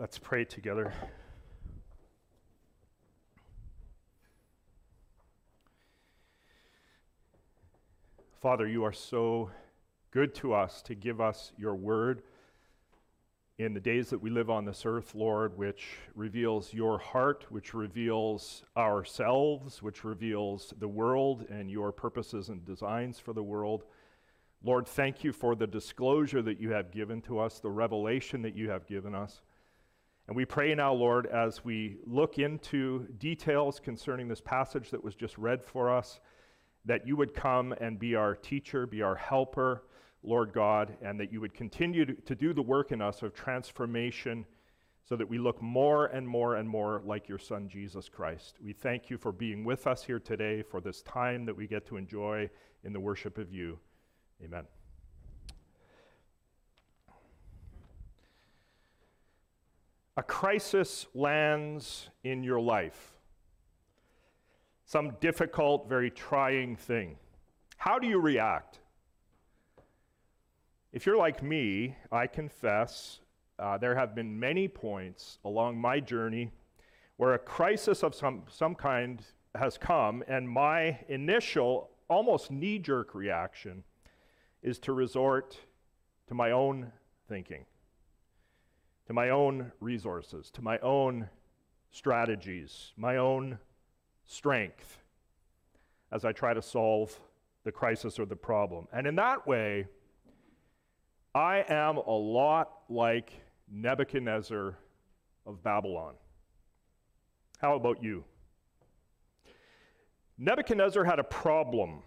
Let's pray together. Father, you are so good to us to give us your word in the days that we live on this earth, Lord, which reveals your heart, which reveals ourselves, which reveals the world and your purposes and designs for the world. Lord, thank you for the disclosure that you have given to us, the revelation that you have given us. And we pray now, Lord, as we look into details concerning this passage that was just read for us, that you would come and be our teacher, be our helper, Lord God, and that you would continue to, to do the work in us of transformation so that we look more and more and more like your Son, Jesus Christ. We thank you for being with us here today, for this time that we get to enjoy in the worship of you. Amen. A crisis lands in your life, some difficult, very trying thing, how do you react? If you're like me, I confess uh, there have been many points along my journey where a crisis of some, some kind has come, and my initial, almost knee jerk reaction is to resort to my own thinking to my own resources, to my own strategies, my own strength as I try to solve the crisis or the problem. And in that way, I am a lot like Nebuchadnezzar of Babylon. How about you? Nebuchadnezzar had a problem.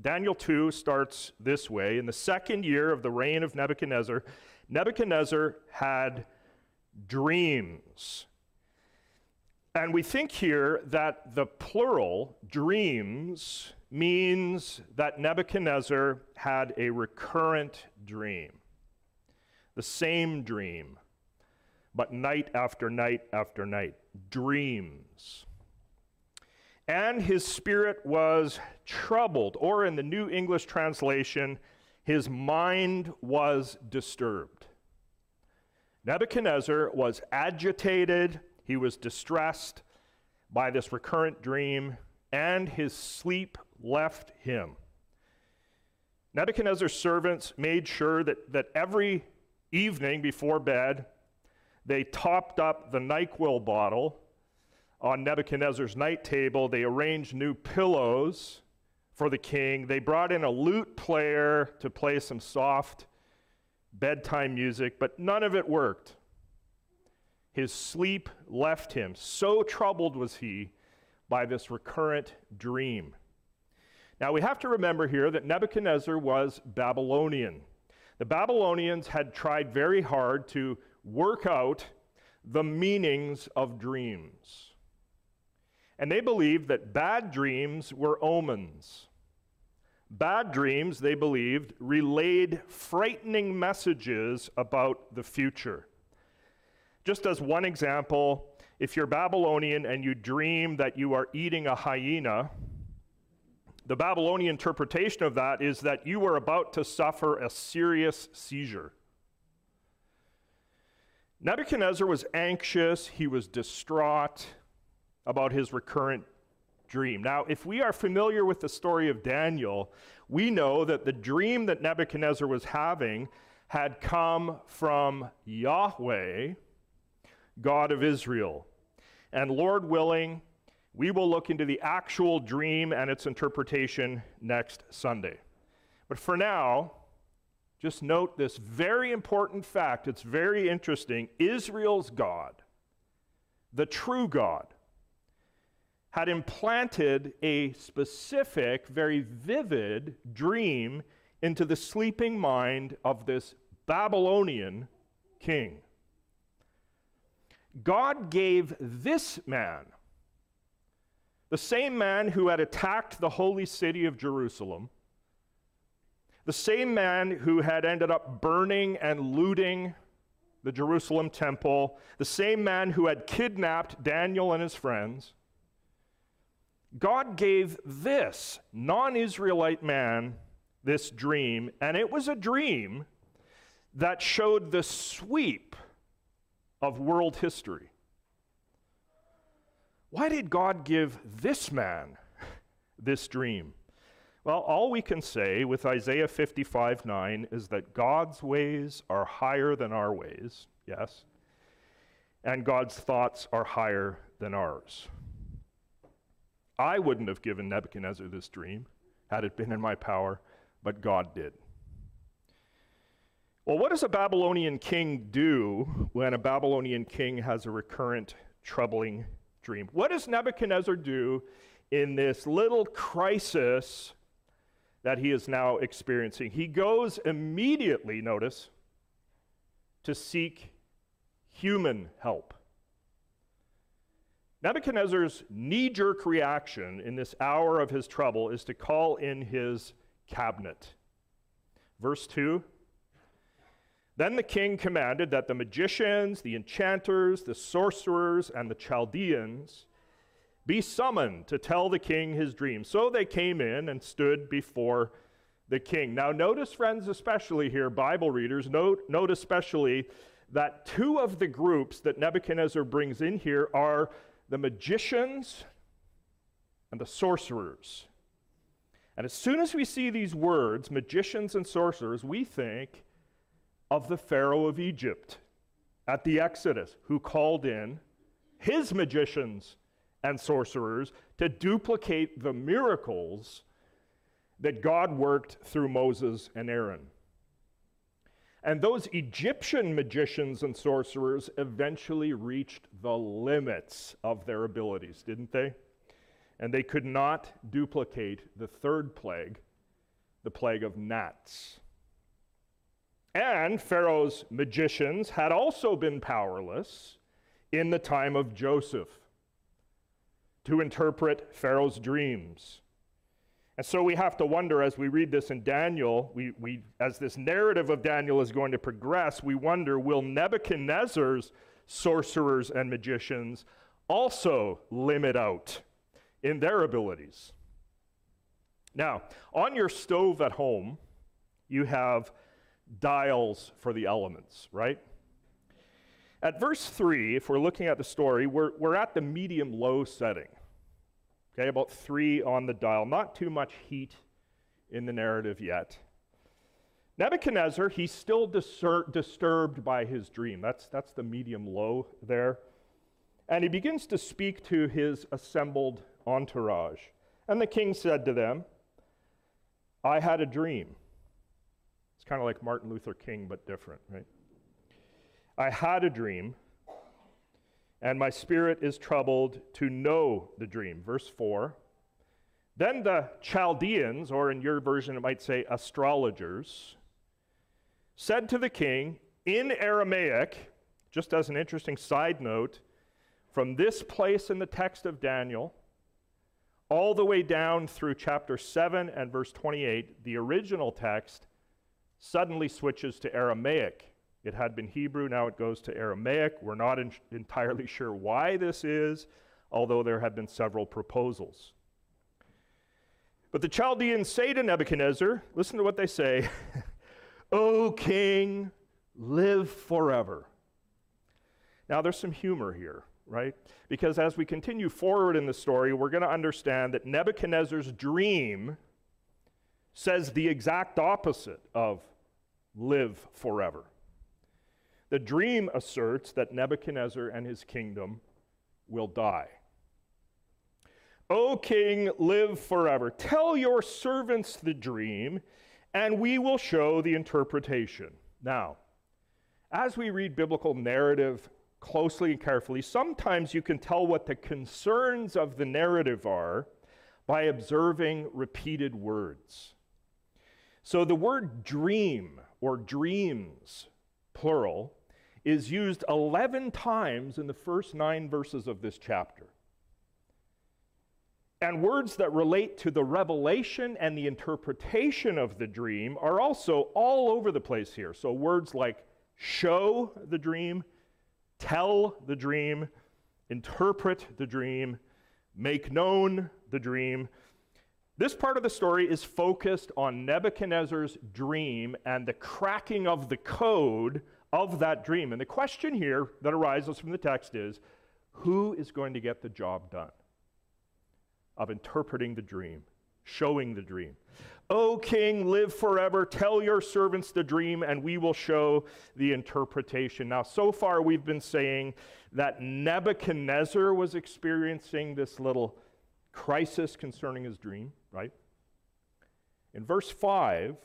Daniel 2 starts this way In the second year of the reign of Nebuchadnezzar, Nebuchadnezzar had dreams. And we think here that the plural, dreams, means that Nebuchadnezzar had a recurrent dream, the same dream, but night after night after night. Dreams. And his spirit was troubled, or in the New English translation, his mind was disturbed. Nebuchadnezzar was agitated, he was distressed by this recurrent dream, and his sleep left him. Nebuchadnezzar's servants made sure that, that every evening before bed, they topped up the NyQuil bottle on Nebuchadnezzar's night table. They arranged new pillows for the king. They brought in a lute player to play some soft bedtime music, but none of it worked. His sleep left him. So troubled was he by this recurrent dream. Now we have to remember here that Nebuchadnezzar was Babylonian. The Babylonians had tried very hard to work out the meanings of dreams. And they believed that bad dreams were omens. Bad dreams, they believed, relayed frightening messages about the future. Just as one example, if you're Babylonian and you dream that you are eating a hyena, the Babylonian interpretation of that is that you are about to suffer a serious seizure. Nebuchadnezzar was anxious, he was distraught, about his recurrent dream. Now, if we are familiar with the story of Daniel, we know that the dream that Nebuchadnezzar was having had come from Yahweh, God of Israel. And Lord willing, we will look into the actual dream and its interpretation next Sunday. But for now, just note this very important fact. It's very interesting. Israel's God, the true God, had implanted a specific, very vivid dream into the sleeping mind of this Babylonian king. God gave this man, the same man who had attacked the holy city of Jerusalem, the same man who had ended up burning and looting the Jerusalem temple, the same man who had kidnapped Daniel and his friends, God gave this non Israelite man this dream, and it was a dream that showed the sweep of world history. Why did God give this man this dream? Well, all we can say with Isaiah 55 9 is that God's ways are higher than our ways, yes, and God's thoughts are higher than ours. I wouldn't have given Nebuchadnezzar this dream had it been in my power, but God did. Well, what does a Babylonian king do when a Babylonian king has a recurrent troubling dream? What does Nebuchadnezzar do in this little crisis that he is now experiencing? He goes immediately, notice, to seek human help. Nebuchadnezzar's knee jerk reaction in this hour of his trouble is to call in his cabinet. Verse 2 then the king commanded that the magicians, the enchanters, the sorcerers, and the Chaldeans be summoned to tell the king his dream. So they came in and stood before the king. Now, notice, friends, especially here, Bible readers, note, note especially that two of the groups that Nebuchadnezzar brings in here are the magicians and the sorcerers. And as soon as we see these words, magicians and sorcerers, we think of the Pharaoh of Egypt at the Exodus, who called in his magicians and sorcerers to duplicate the miracles that God worked through Moses and Aaron. And those Egyptian magicians and sorcerers eventually reached the limits of their abilities, didn't they? And they could not duplicate the third plague, the plague of gnats. And Pharaoh's magicians had also been powerless in the time of Joseph to interpret Pharaoh's dreams. And so we have to wonder as we read this in Daniel, we, we, as this narrative of Daniel is going to progress, we wonder will Nebuchadnezzar's sorcerers and magicians also limit out in their abilities? Now, on your stove at home, you have dials for the elements, right? At verse 3, if we're looking at the story, we're, we're at the medium low setting. Okay, about three on the dial. Not too much heat in the narrative yet. Nebuchadnezzar, he's still disur- disturbed by his dream. That's, that's the medium low there. And he begins to speak to his assembled entourage. And the king said to them, I had a dream. It's kind of like Martin Luther King, but different, right? I had a dream, and my spirit is troubled to know the dream. Verse 4. Then the Chaldeans, or in your version it might say astrologers, said to the king in Aramaic, just as an interesting side note, from this place in the text of Daniel, all the way down through chapter 7 and verse 28, the original text suddenly switches to Aramaic. It had been Hebrew, now it goes to Aramaic. We're not in, entirely sure why this is, although there have been several proposals. But the Chaldeans say to Nebuchadnezzar, listen to what they say, O king, live forever. Now, there's some humor here, right? Because as we continue forward in the story, we're going to understand that Nebuchadnezzar's dream says the exact opposite of live forever. The dream asserts that Nebuchadnezzar and his kingdom will die. O king, live forever. Tell your servants the dream, and we will show the interpretation. Now, as we read biblical narrative closely and carefully, sometimes you can tell what the concerns of the narrative are by observing repeated words. So the word dream or dreams, plural, is used 11 times in the first nine verses of this chapter. And words that relate to the revelation and the interpretation of the dream are also all over the place here. So words like show the dream, tell the dream, interpret the dream, make known the dream. This part of the story is focused on Nebuchadnezzar's dream and the cracking of the code of that dream. And the question here that arises from the text is who is going to get the job done of interpreting the dream, showing the dream? O king, live forever. Tell your servants the dream, and we will show the interpretation. Now, so far, we've been saying that Nebuchadnezzar was experiencing this little crisis concerning his dream, right? In verse 5,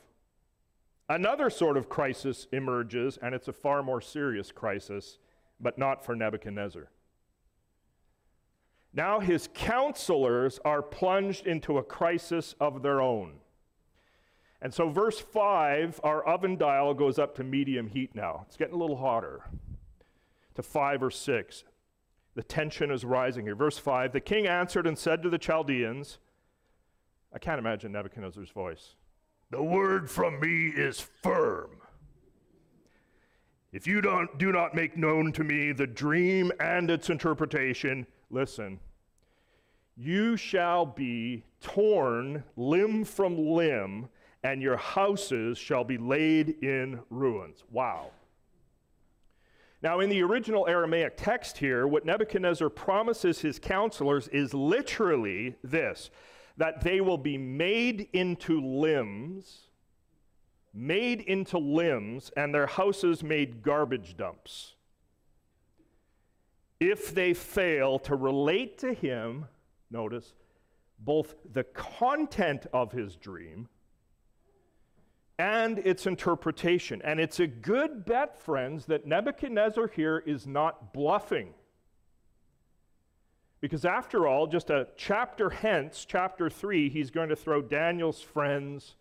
another sort of crisis emerges, and it's a far more serious crisis, but not for Nebuchadnezzar. Now his counselors are plunged into a crisis of their own. And so, verse 5, our oven dial goes up to medium heat now. It's getting a little hotter, to 5 or 6. The tension is rising here. Verse 5 The king answered and said to the Chaldeans, I can't imagine Nebuchadnezzar's voice. The word from me is firm. If you don't, do not make known to me the dream and its interpretation, listen, you shall be torn limb from limb and your houses shall be laid in ruins. Wow. Now, in the original Aramaic text here, what Nebuchadnezzar promises his counselors is literally this that they will be made into limbs, made into limbs, and their houses made garbage dumps. If they fail to relate to him, notice, both the content of his dream and its interpretation. And it's a good bet, friends, that Nebuchadnezzar here is not bluffing. Because after all, just a chapter hence, chapter 3, he's going to throw Daniel's friends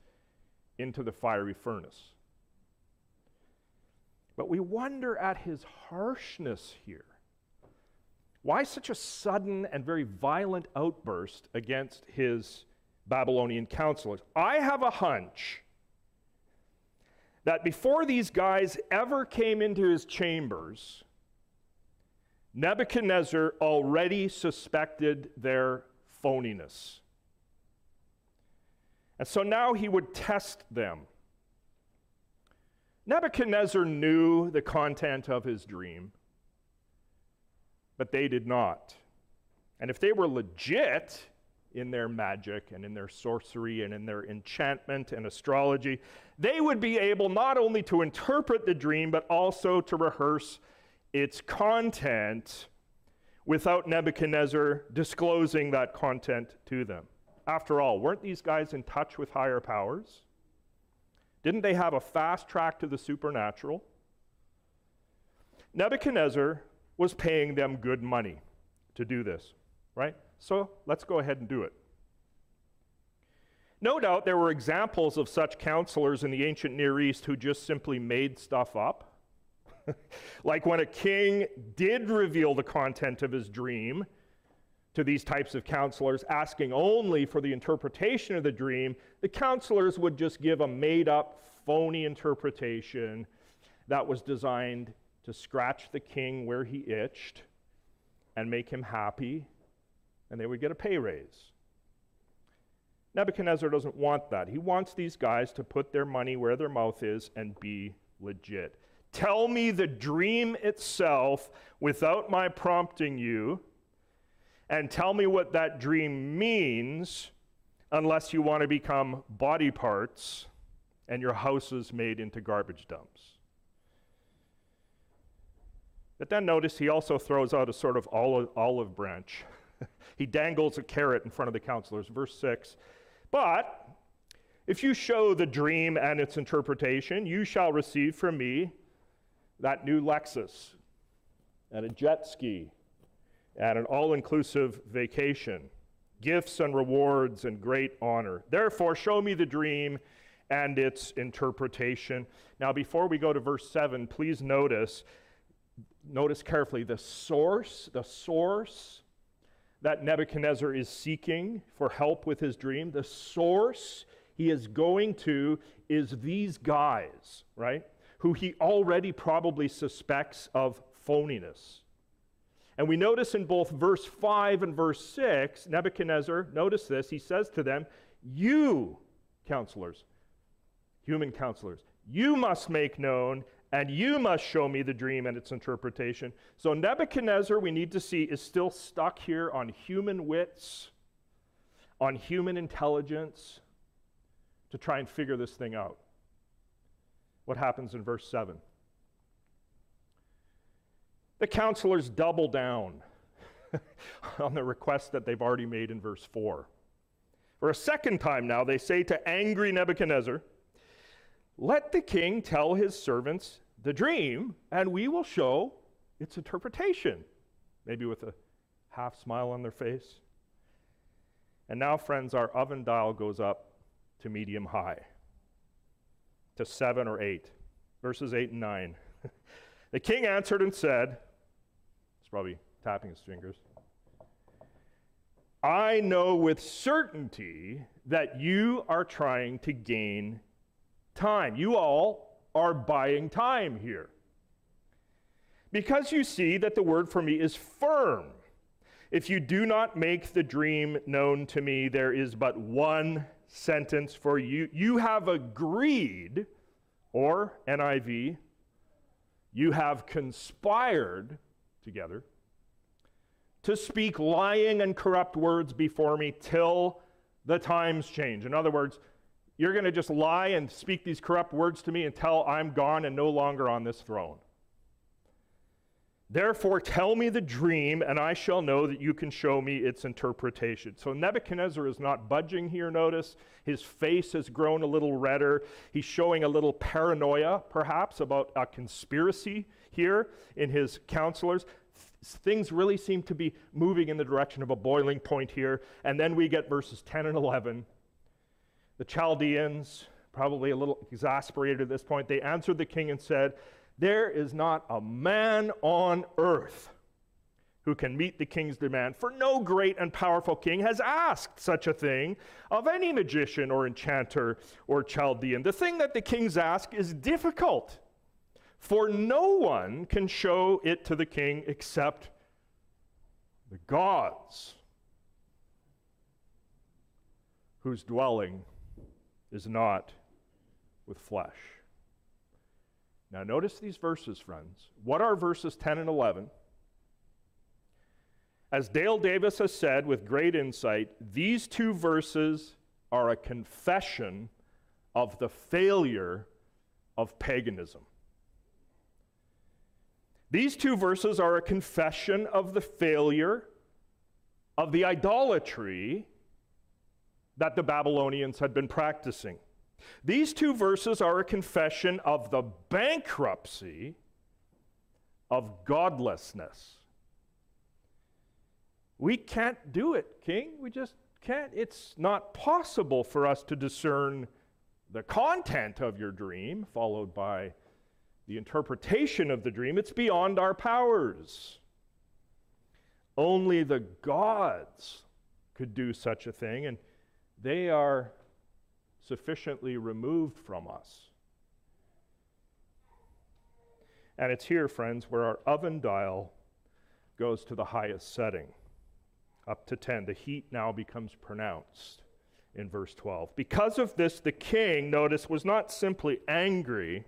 into the fiery furnace. But we wonder at his harshness here. Why such a sudden and very violent outburst against his Babylonian counselors? I have a hunch that before these guys ever came into his chambers, Nebuchadnezzar already suspected their phoniness. And so now he would test them. Nebuchadnezzar knew the content of his dream, but they did not. And if they were legit, in their magic and in their sorcery and in their enchantment and astrology, they would be able not only to interpret the dream, but also to rehearse its content without Nebuchadnezzar disclosing that content to them. After all, weren't these guys in touch with higher powers? Didn't they have a fast track to the supernatural? Nebuchadnezzar was paying them good money to do this, right? So let's go ahead and do it. No doubt there were examples of such counselors in the ancient Near East who just simply made stuff up. like when a king did reveal the content of his dream to these types of counselors, asking only for the interpretation of the dream, the counselors would just give a made up, phony interpretation that was designed to scratch the king where he itched and make him happy and they would get a pay raise. Nebuchadnezzar doesn't want that. He wants these guys to put their money where their mouth is and be legit. Tell me the dream itself without my prompting you, and tell me what that dream means, unless you want to become body parts and your house is made into garbage dumps. But then notice he also throws out a sort of olive, olive branch he dangles a carrot in front of the counselors. Verse 6 But if you show the dream and its interpretation, you shall receive from me that new Lexus and a jet ski and an all inclusive vacation, gifts and rewards and great honor. Therefore, show me the dream and its interpretation. Now, before we go to verse 7, please notice, notice carefully the source, the source that Nebuchadnezzar is seeking for help with his dream, the source he is going to is these guys, right? Who he already probably suspects of phoniness. And we notice in both verse 5 and verse 6, Nebuchadnezzar, notice this, he says to them, You, counselors, human counselors, you must make known and you must show me the dream and its interpretation. So Nebuchadnezzar, we need to see, is still stuck here on human wits, on human intelligence to try and figure this thing out. What happens in verse 7? The counselors double down on the request that they've already made in verse 4. For a second time now, they say to angry Nebuchadnezzar, let the king tell his servants the dream, and we will show its interpretation. Maybe with a half smile on their face. And now, friends, our oven dial goes up to medium high, to seven or eight, verses eight and nine. the king answered and said, He's probably tapping his fingers. I know with certainty that you are trying to gain time. You all are buying time here. Because you see that the word for me is firm. If you do not make the dream known to me, there is but one sentence for you. You have agreed, or NIV, you have conspired together to speak lying and corrupt words before me till the times change. In other words, you're going to just lie and speak these corrupt words to me until I'm gone and no longer on this throne. Therefore, tell me the dream, and I shall know that you can show me its interpretation. So, Nebuchadnezzar is not budging here, notice. His face has grown a little redder. He's showing a little paranoia, perhaps, about a conspiracy here in his counselors. things really seem to be moving in the direction of a boiling point here. And then we get verses 10 and 11 the Chaldeans, probably a little exasperated at this point, they answered the king and said, There is not a man on earth who can meet the king's demand, for no great and powerful king has asked such a thing of any magician or enchanter or Chaldean. The thing that the kings ask is difficult, for no one can show it to the king except the gods whose dwelling is not with flesh. Now, notice these verses, friends. What are verses 10 and 11? As Dale Davis has said with great insight, these two verses are a confession of the failure of paganism. These two verses are a confession of the failure of the idolatry that the Babylonians had been practicing. These two verses are a confession of the bankruptcy of godlessness. We can't do it, King. We just can't. It's not possible for us to discern the content of your dream, followed by the interpretation of the dream. It's beyond our powers. Only the gods could do such a thing. And they are sufficiently removed from us. And it's here, friends, where our oven dial goes to the highest setting, up to 10. The heat now becomes pronounced in verse 12. Because of this, the king, notice, was not simply angry,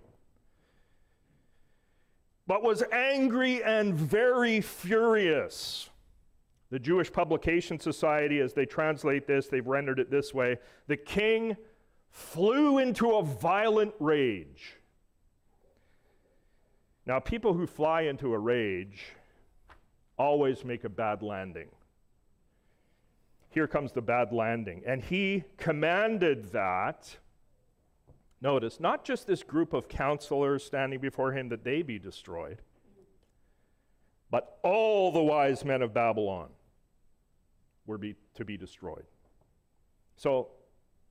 but was angry and very furious. The Jewish Publication Society, as they translate this, they've rendered it this way The king flew into a violent rage. Now, people who fly into a rage always make a bad landing. Here comes the bad landing. And he commanded that, notice, not just this group of counselors standing before him that they be destroyed, but all the wise men of Babylon were be, to be destroyed. So,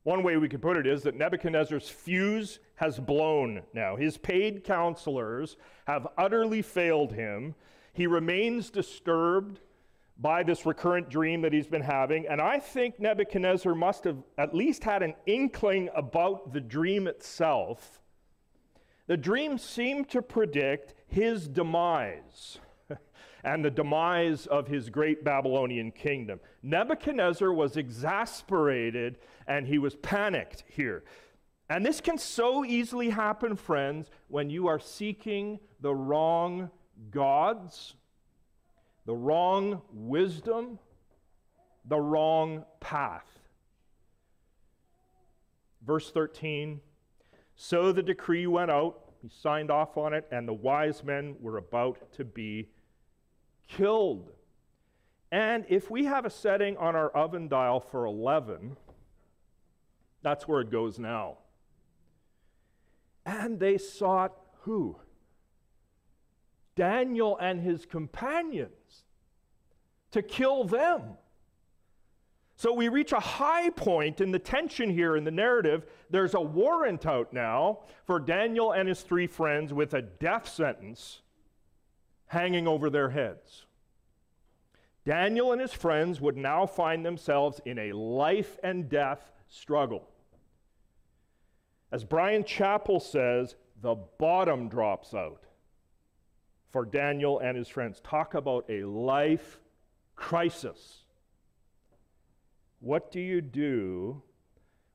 one way we could put it is that Nebuchadnezzar's fuse has blown now. His paid counselors have utterly failed him. He remains disturbed by this recurrent dream that he's been having. And I think Nebuchadnezzar must have at least had an inkling about the dream itself. The dream seemed to predict his demise and the demise of his great Babylonian kingdom. Nebuchadnezzar was exasperated and he was panicked here. And this can so easily happen, friends, when you are seeking the wrong gods, the wrong wisdom, the wrong path. Verse 13 So the decree went out, he signed off on it, and the wise men were about to be killed. And if we have a setting on our oven dial for 11, that's where it goes now. And they sought who? Daniel and his companions to kill them. So we reach a high point in the tension here in the narrative. There's a warrant out now for Daniel and his three friends with a death sentence hanging over their heads. Daniel and his friends would now find themselves in a life and death struggle. As Bryan Chapell says, the bottom drops out for Daniel and his friends. Talk about a life crisis. What do you do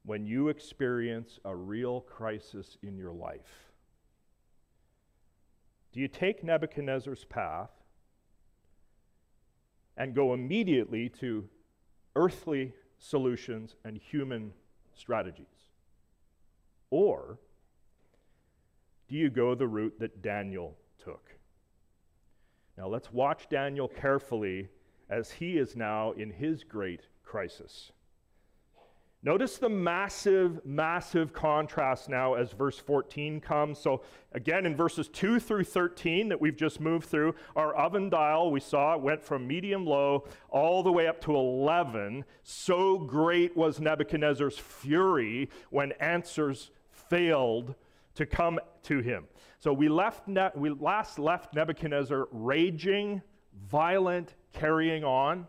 when you experience a real crisis in your life? Do you take Nebuchadnezzar's path and go immediately to earthly solutions and human strategies? Or do you go the route that Daniel took? Now let's watch Daniel carefully as he is now in his great crisis. Notice the massive, massive contrast now as verse 14 comes. So, again, in verses 2 through 13 that we've just moved through, our oven dial, we saw went from medium low all the way up to 11. So great was Nebuchadnezzar's fury when answers failed to come to him. So, we, left ne- we last left Nebuchadnezzar raging, violent, carrying on.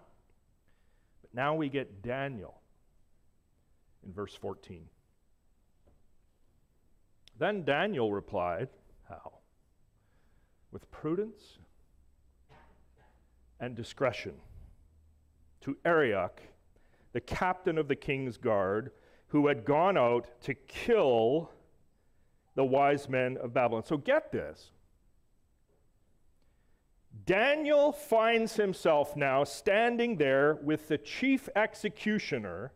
But now we get Daniel in verse 14. Then Daniel replied, How? With prudence and discretion to Arioch, the captain of the king's guard, who had gone out to kill the wise men of Babylon. So get this. Daniel finds himself now standing there with the chief executioner.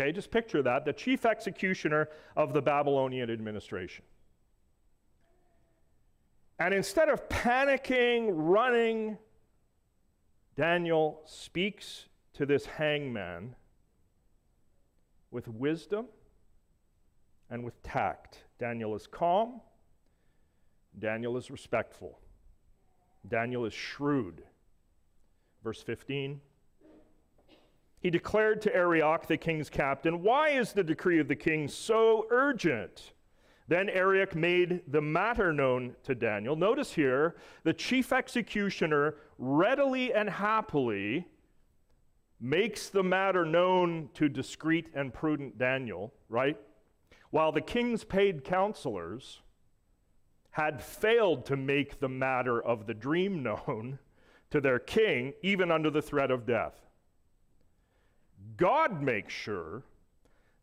Okay, just picture that the chief executioner of the Babylonian administration. And instead of panicking, running, Daniel speaks to this hangman with wisdom and with tact. Daniel is calm, Daniel is respectful. Daniel is shrewd. Verse 15. He declared to Arioch, the king's captain, Why is the decree of the king so urgent? Then Arioch made the matter known to Daniel. Notice here, the chief executioner readily and happily makes the matter known to discreet and prudent Daniel, right? While the king's paid counselors had failed to make the matter of the dream known to their king, even under the threat of death. God makes sure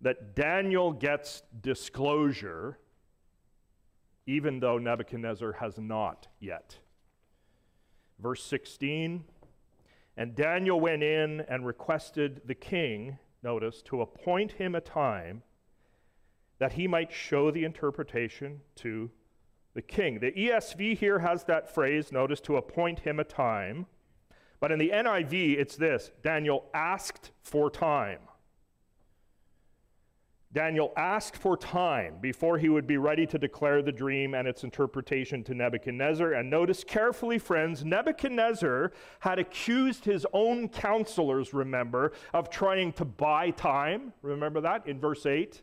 that Daniel gets disclosure, even though Nebuchadnezzar has not yet. Verse 16 And Daniel went in and requested the king, notice, to appoint him a time that he might show the interpretation to the king. The ESV here has that phrase, notice, to appoint him a time. But in the NIV, it's this Daniel asked for time. Daniel asked for time before he would be ready to declare the dream and its interpretation to Nebuchadnezzar. And notice carefully, friends, Nebuchadnezzar had accused his own counselors, remember, of trying to buy time. Remember that in verse 8?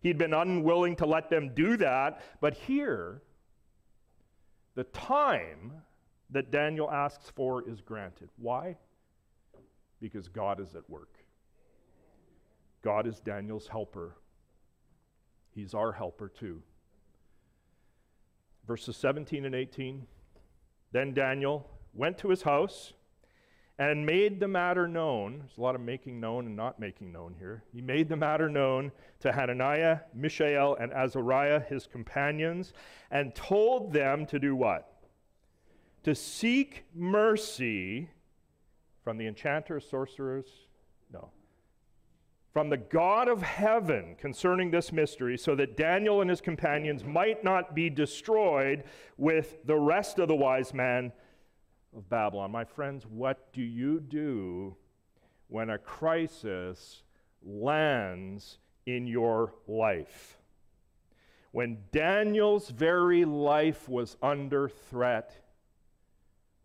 He'd been unwilling to let them do that. But here, the time that Daniel asks for is granted. Why? Because God is at work. God is Daniel's helper. He's our helper too. Verses 17 and 18. Then Daniel went to his house and made the matter known. There's a lot of making known and not making known here. He made the matter known to Hananiah, Mishael, and Azariah, his companions, and told them to do what? To seek mercy from the enchanters, sorcerers, no, from the God of heaven concerning this mystery, so that Daniel and his companions might not be destroyed with the rest of the wise men of Babylon. My friends, what do you do when a crisis lands in your life? When Daniel's very life was under threat,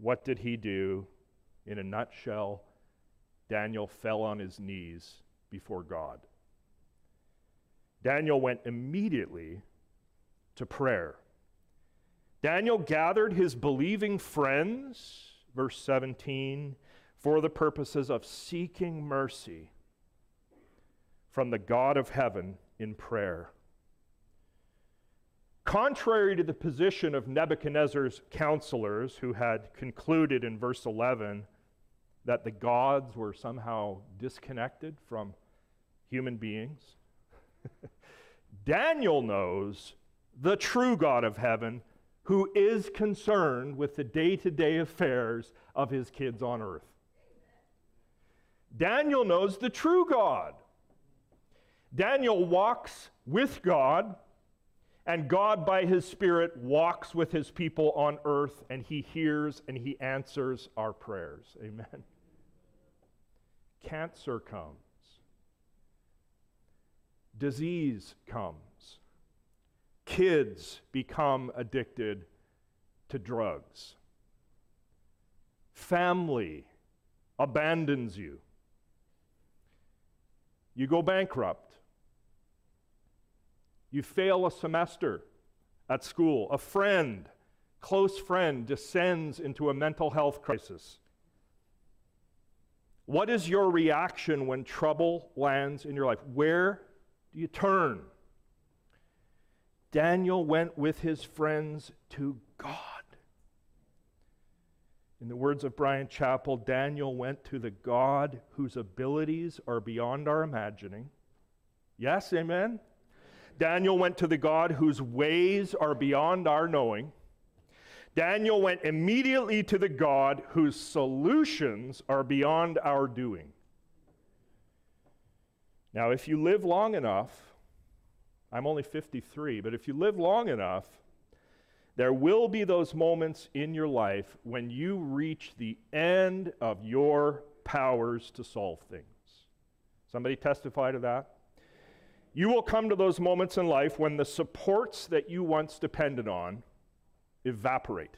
what did he do? In a nutshell, Daniel fell on his knees before God. Daniel went immediately to prayer. Daniel gathered his believing friends, verse 17, for the purposes of seeking mercy from the God of heaven in prayer. Contrary to the position of Nebuchadnezzar's counselors, who had concluded in verse 11 that the gods were somehow disconnected from human beings, Daniel knows the true God of heaven who is concerned with the day to day affairs of his kids on earth. Daniel knows the true God. Daniel walks with God, and God, by his Spirit, walks with his people on earth, and he hears and he answers our prayers. Amen. Cancer comes, disease comes kids become addicted to drugs. Family abandons you. You go bankrupt. You fail a semester at school. A friend, close friend, descends into a mental health crisis. What is your reaction when trouble lands in your life? Where do you turn? Daniel went with his friends to God. In the words of Bryan Chapell, Daniel went to the God whose abilities are beyond our imagining. Yes, amen? Daniel went to the God whose ways are beyond our knowing. Daniel went immediately to the God whose solutions are beyond our doing. Now, if you live long enough, I'm only 53, but if you live long enough, there will be those moments in your life when you reach the end of your powers to solve things. Somebody testify to that? You will come to those moments in life when the supports that you once depended on evaporate.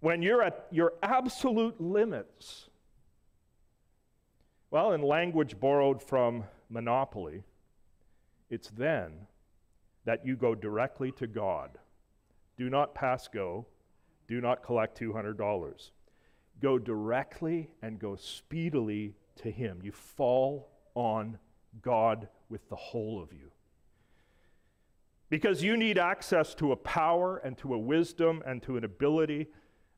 When you're at your absolute limits. Well, in language borrowed from Monopoly, it's then that you go directly to God. Do not pass go. Do not collect $200. Go directly and go speedily to Him. You fall on God with the whole of you. Because you need access to a power and to a wisdom and to an ability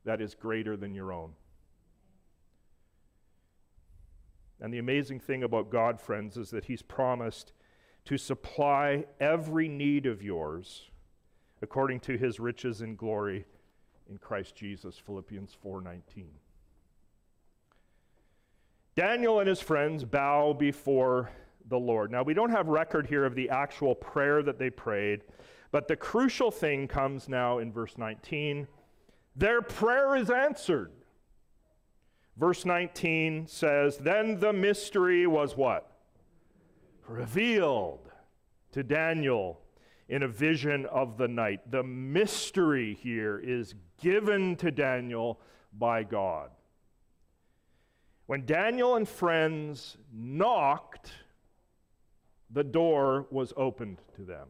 that is greater than your own. And the amazing thing about God, friends, is that He's promised to supply every need of yours according to his riches and glory in Christ Jesus Philippians 4:19 Daniel and his friends bow before the Lord. Now we don't have record here of the actual prayer that they prayed, but the crucial thing comes now in verse 19. Their prayer is answered. Verse 19 says, Then the mystery was what? revealed to Daniel in a vision of the night. The mystery here is given to Daniel by God. When Daniel and friends knocked, the door was opened to them.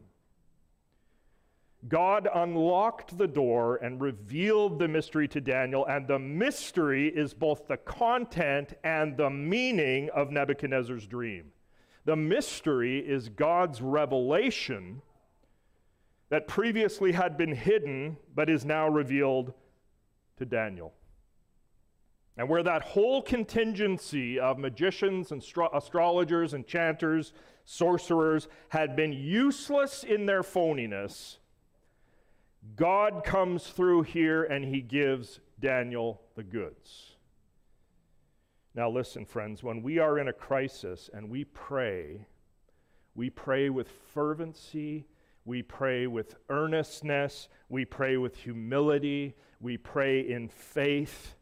God unlocked the door and revealed the mystery to Daniel, and the mystery is both the content and the meaning of Nebuchadnezzar's dream. The mystery is God's revelation that previously had been hidden but is now revealed to Daniel. And where that whole contingency of magicians and stro- astrologers, enchanters, sorcerers had been useless in their phoniness, God comes through here and he gives Daniel the goods. Now, listen, friends, when we are in a crisis and we pray, we pray with fervency, we pray with earnestness, we pray with humility, we pray in faith.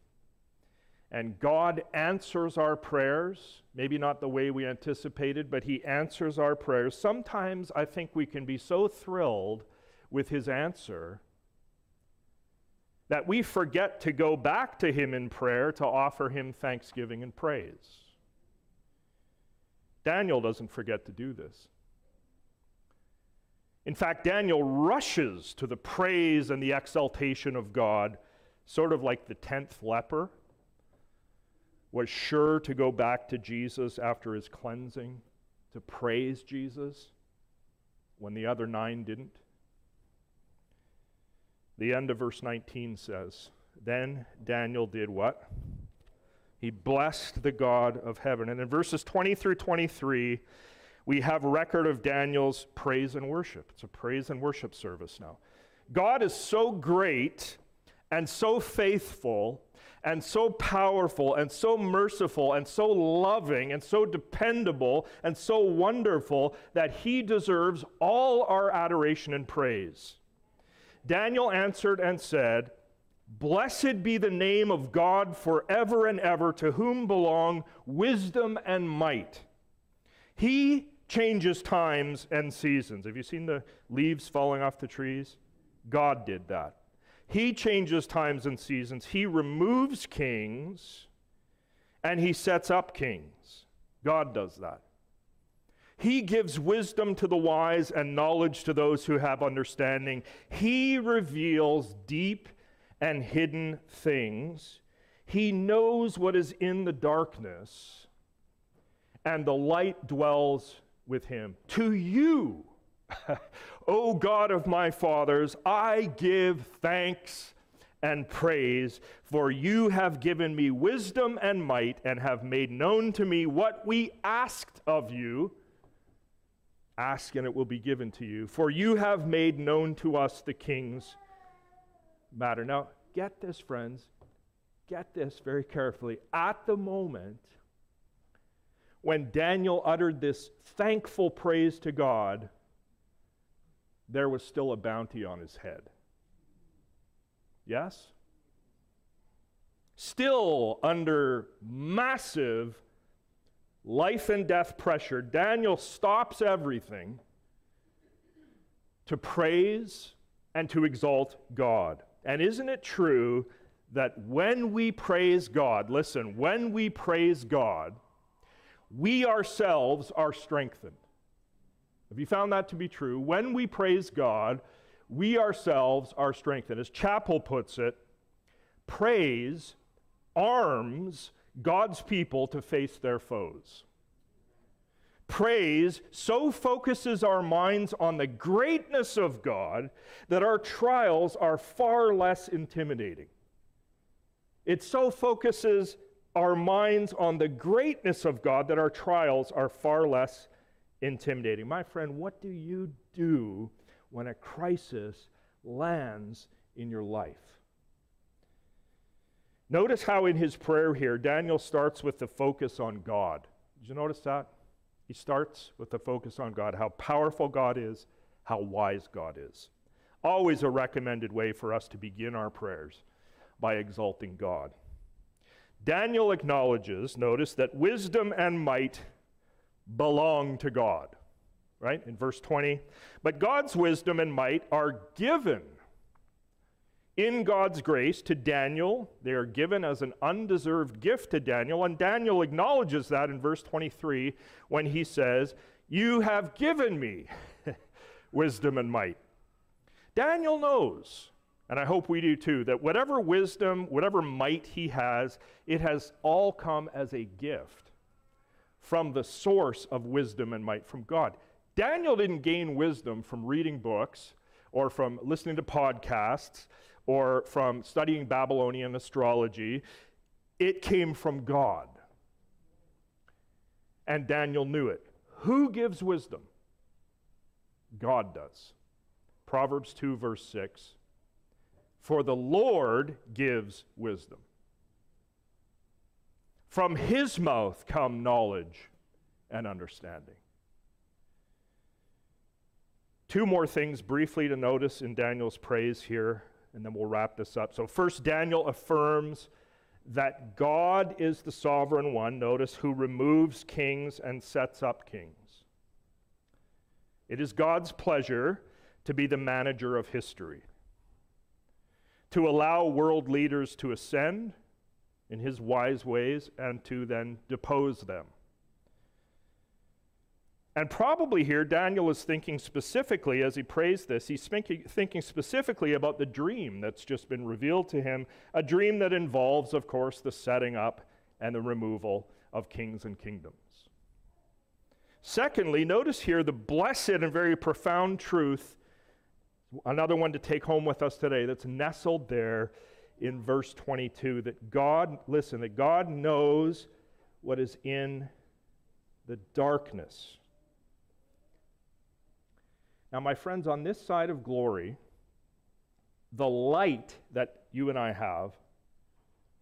And God answers our prayers, maybe not the way we anticipated, but He answers our prayers. Sometimes I think we can be so thrilled with His answer that we forget to go back to Him in prayer to offer Him thanksgiving and praise. Daniel doesn't forget to do this. In fact, Daniel rushes to the praise and the exaltation of God, sort of like the tenth leper was sure to go back to Jesus after his cleansing to praise Jesus when the other nine didn't. The end of verse 19 says, Then Daniel did what? He blessed the God of heaven. And in verses 20 through 23, we have record of Daniel's praise and worship. It's a praise and worship service now. God is so great and so faithful and so powerful and so merciful and so loving and so dependable and so wonderful that he deserves all our adoration and praise. Daniel answered and said, Blessed be the name of God forever and ever, to whom belong wisdom and might. He changes times and seasons. Have you seen the leaves falling off the trees? God did that. He changes times and seasons. He removes kings and he sets up kings. God does that. He gives wisdom to the wise and knowledge to those who have understanding. He reveals deep and hidden things. He knows what is in the darkness, and the light dwells with him. To you, O God of my fathers, I give thanks and praise, for you have given me wisdom and might, and have made known to me what we asked of you. Ask, and it will be given to you. For you have made known to us the king's matter. Now, get this, friends. Get this very carefully. At the moment when Daniel uttered this thankful praise to God, there was still a bounty on his head. Yes? Still under massive life and death pressure, Daniel stops everything to praise and to exalt God. And isn't it true that when we praise God, listen, when we praise God, we ourselves are strengthened. Have you found that to be true? When we praise God, we ourselves are strengthened. As Chapell puts it, praise arms God's people to face their foes. Praise so focuses our minds on the greatness of God that our trials are far less intimidating. It so focuses our minds on the greatness of God that our trials are far less intimidating. My friend, what do you do when a crisis lands in your life? Notice how in his prayer here, Daniel starts with the focus on God. Did you notice that? He starts with the focus on God, how powerful God is, how wise God is. Always a recommended way for us to begin our prayers by exalting God. Daniel acknowledges, notice, that wisdom and might belong to God, right? In verse 20. But God's wisdom and might are given in God's grace to Daniel. They are given as an undeserved gift to Daniel. And Daniel acknowledges that in verse 23 when he says, You have given me wisdom and might. Daniel knows and I hope we do too, that whatever wisdom, whatever might he has, it has all come as a gift from the source of wisdom and might from God. Daniel didn't gain wisdom from reading books or from listening to podcasts or from studying Babylonian astrology. It came from God. And Daniel knew it. Who gives wisdom? God does. Proverbs 2, verse 6. For the Lord gives wisdom. From his mouth come knowledge and understanding. Two more things briefly to notice in Daniel's praise here, and then we'll wrap this up. So, first, Daniel affirms that God is the sovereign one, notice, who removes kings and sets up kings. It is God's pleasure to be the manager of history, to allow world leaders to ascend in his wise ways and to then depose them. And probably here, Daniel is thinking specifically, as he prays this, he's thinking specifically about the dream that's just been revealed to him, a dream that involves, of course, the setting up and the removal of kings and kingdoms. Secondly, notice here the blessed and very profound truth, another one to take home with us today, that's nestled there in verse 22 that God, listen, that God knows what is in the darkness now, my friends, on this side of glory, the light that you and I have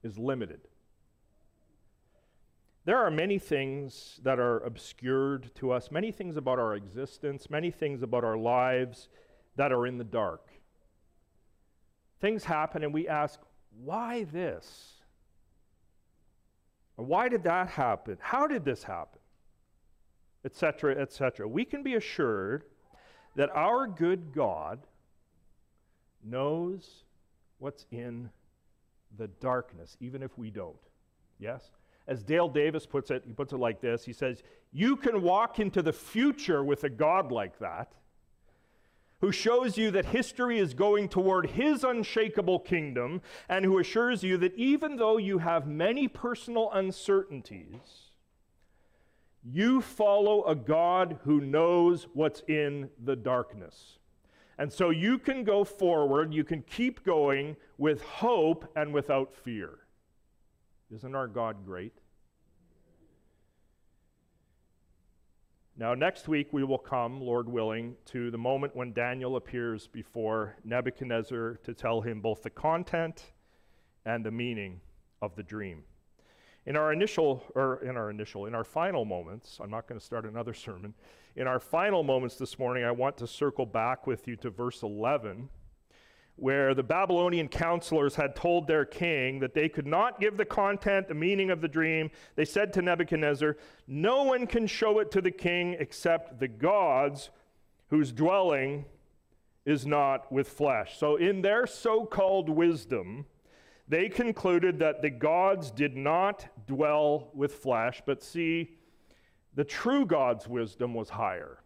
is limited. There are many things that are obscured to us, many things about our existence, many things about our lives that are in the dark. Things happen and we ask, why this? Or why did that happen? How did this happen? Etc., etc. We can be assured that our good God knows what's in the darkness, even if we don't. Yes? As Dale Davis puts it, he puts it like this He says, You can walk into the future with a God like that, who shows you that history is going toward his unshakable kingdom, and who assures you that even though you have many personal uncertainties, you follow a God who knows what's in the darkness. And so you can go forward, you can keep going with hope and without fear. Isn't our God great? Now, next week we will come, Lord willing, to the moment when Daniel appears before Nebuchadnezzar to tell him both the content and the meaning of the dream. In our initial, or in our initial, in our final moments, I'm not going to start another sermon. In our final moments this morning, I want to circle back with you to verse 11, where the Babylonian counselors had told their king that they could not give the content, the meaning of the dream. They said to Nebuchadnezzar, No one can show it to the king except the gods whose dwelling is not with flesh. So, in their so called wisdom, they concluded that the gods did not dwell with flesh, but see, the true God's wisdom was higher.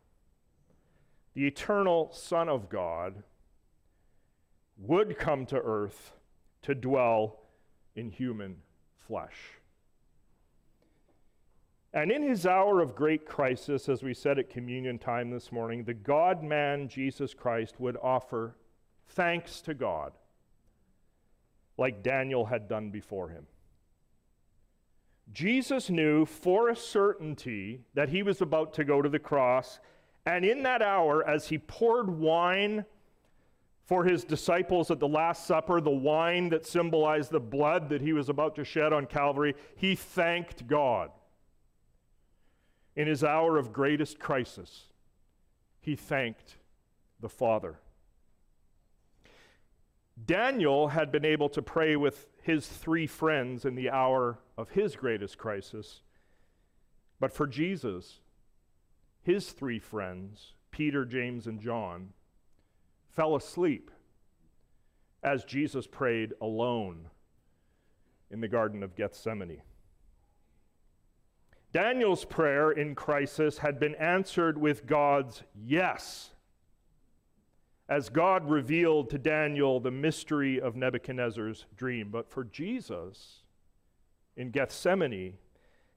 The eternal Son of God would come to earth to dwell in human flesh. And in his hour of great crisis, as we said at communion time this morning, the God man Jesus Christ would offer thanks to God like Daniel had done before him. Jesus knew for a certainty that he was about to go to the cross, and in that hour, as he poured wine for his disciples at the Last Supper, the wine that symbolized the blood that he was about to shed on Calvary, he thanked God. In his hour of greatest crisis, he thanked the Father. Daniel had been able to pray with his three friends in the hour of his greatest crisis. But for Jesus, his three friends, Peter, James, and John, fell asleep as Jesus prayed alone in the Garden of Gethsemane. Daniel's prayer in crisis had been answered with God's yes as God revealed to Daniel the mystery of Nebuchadnezzar's dream. But for Jesus in Gethsemane,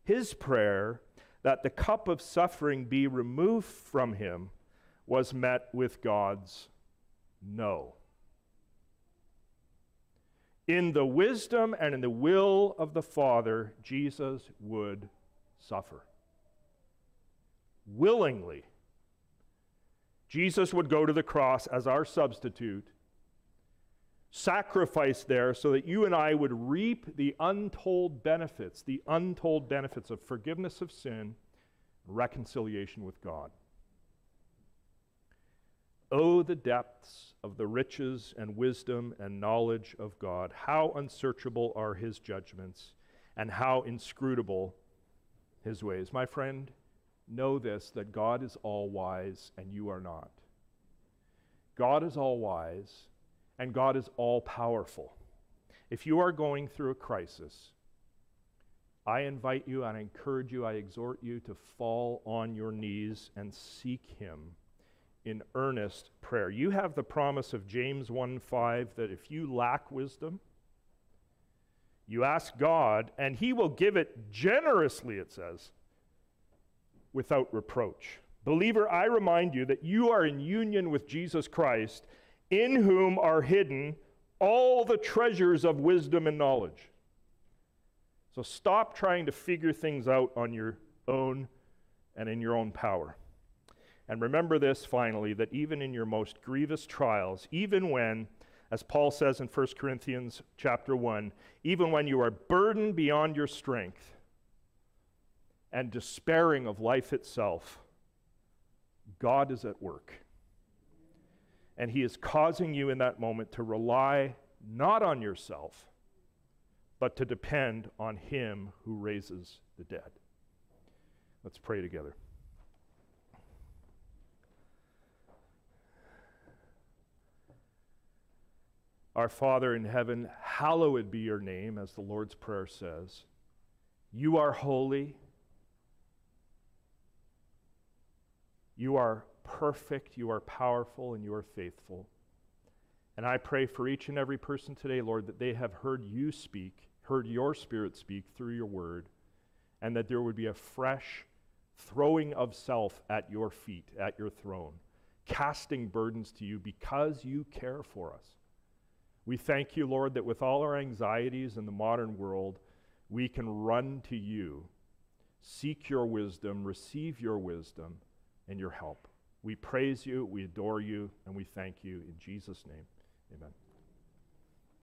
his prayer that the cup of suffering be removed from him was met with God's no. in the wisdom and in the will of the Father, Jesus would suffer. Willingly. Jesus would go to the cross as our substitute, sacrifice there so that you and I would reap the untold benefits, the untold benefits of forgiveness of sin, reconciliation with God. Oh, the depths of the riches and wisdom and knowledge of God. How unsearchable are his judgments, and how inscrutable his ways. My friend, know this that God is all wise and you are not. God is all wise and God is all powerful. If you are going through a crisis, I invite you I encourage you, I exhort you to fall on your knees and seek him in earnest prayer. You have the promise of James 1 5 that if you lack wisdom, you ask God, and He will give it generously, it says, without reproach. Believer, I remind you that you are in union with Jesus Christ, in whom are hidden all the treasures of wisdom and knowledge. So stop trying to figure things out on your own and in your own power. And remember this finally that even in your most grievous trials, even when, as Paul says in 1 Corinthians chapter 1, even when you are burdened beyond your strength and despairing of life itself, God is at work. And He is causing you in that moment to rely not on yourself, but to depend on Him who raises the dead. Let's pray together. Our Father in heaven, hallowed be your name, as the Lord's Prayer says. You are holy. You are perfect. You are powerful, and you are faithful. And I pray for each and every person today, Lord, that they have heard you speak, heard your Spirit speak through your word, and that there would be a fresh throwing of self at your feet, at your throne, casting burdens to you because you care for us. We thank you, Lord, that with all our anxieties in the modern world, we can run to you, seek your wisdom, receive your wisdom and your help. We praise you, we adore you, and we thank you in Jesus' name. Amen.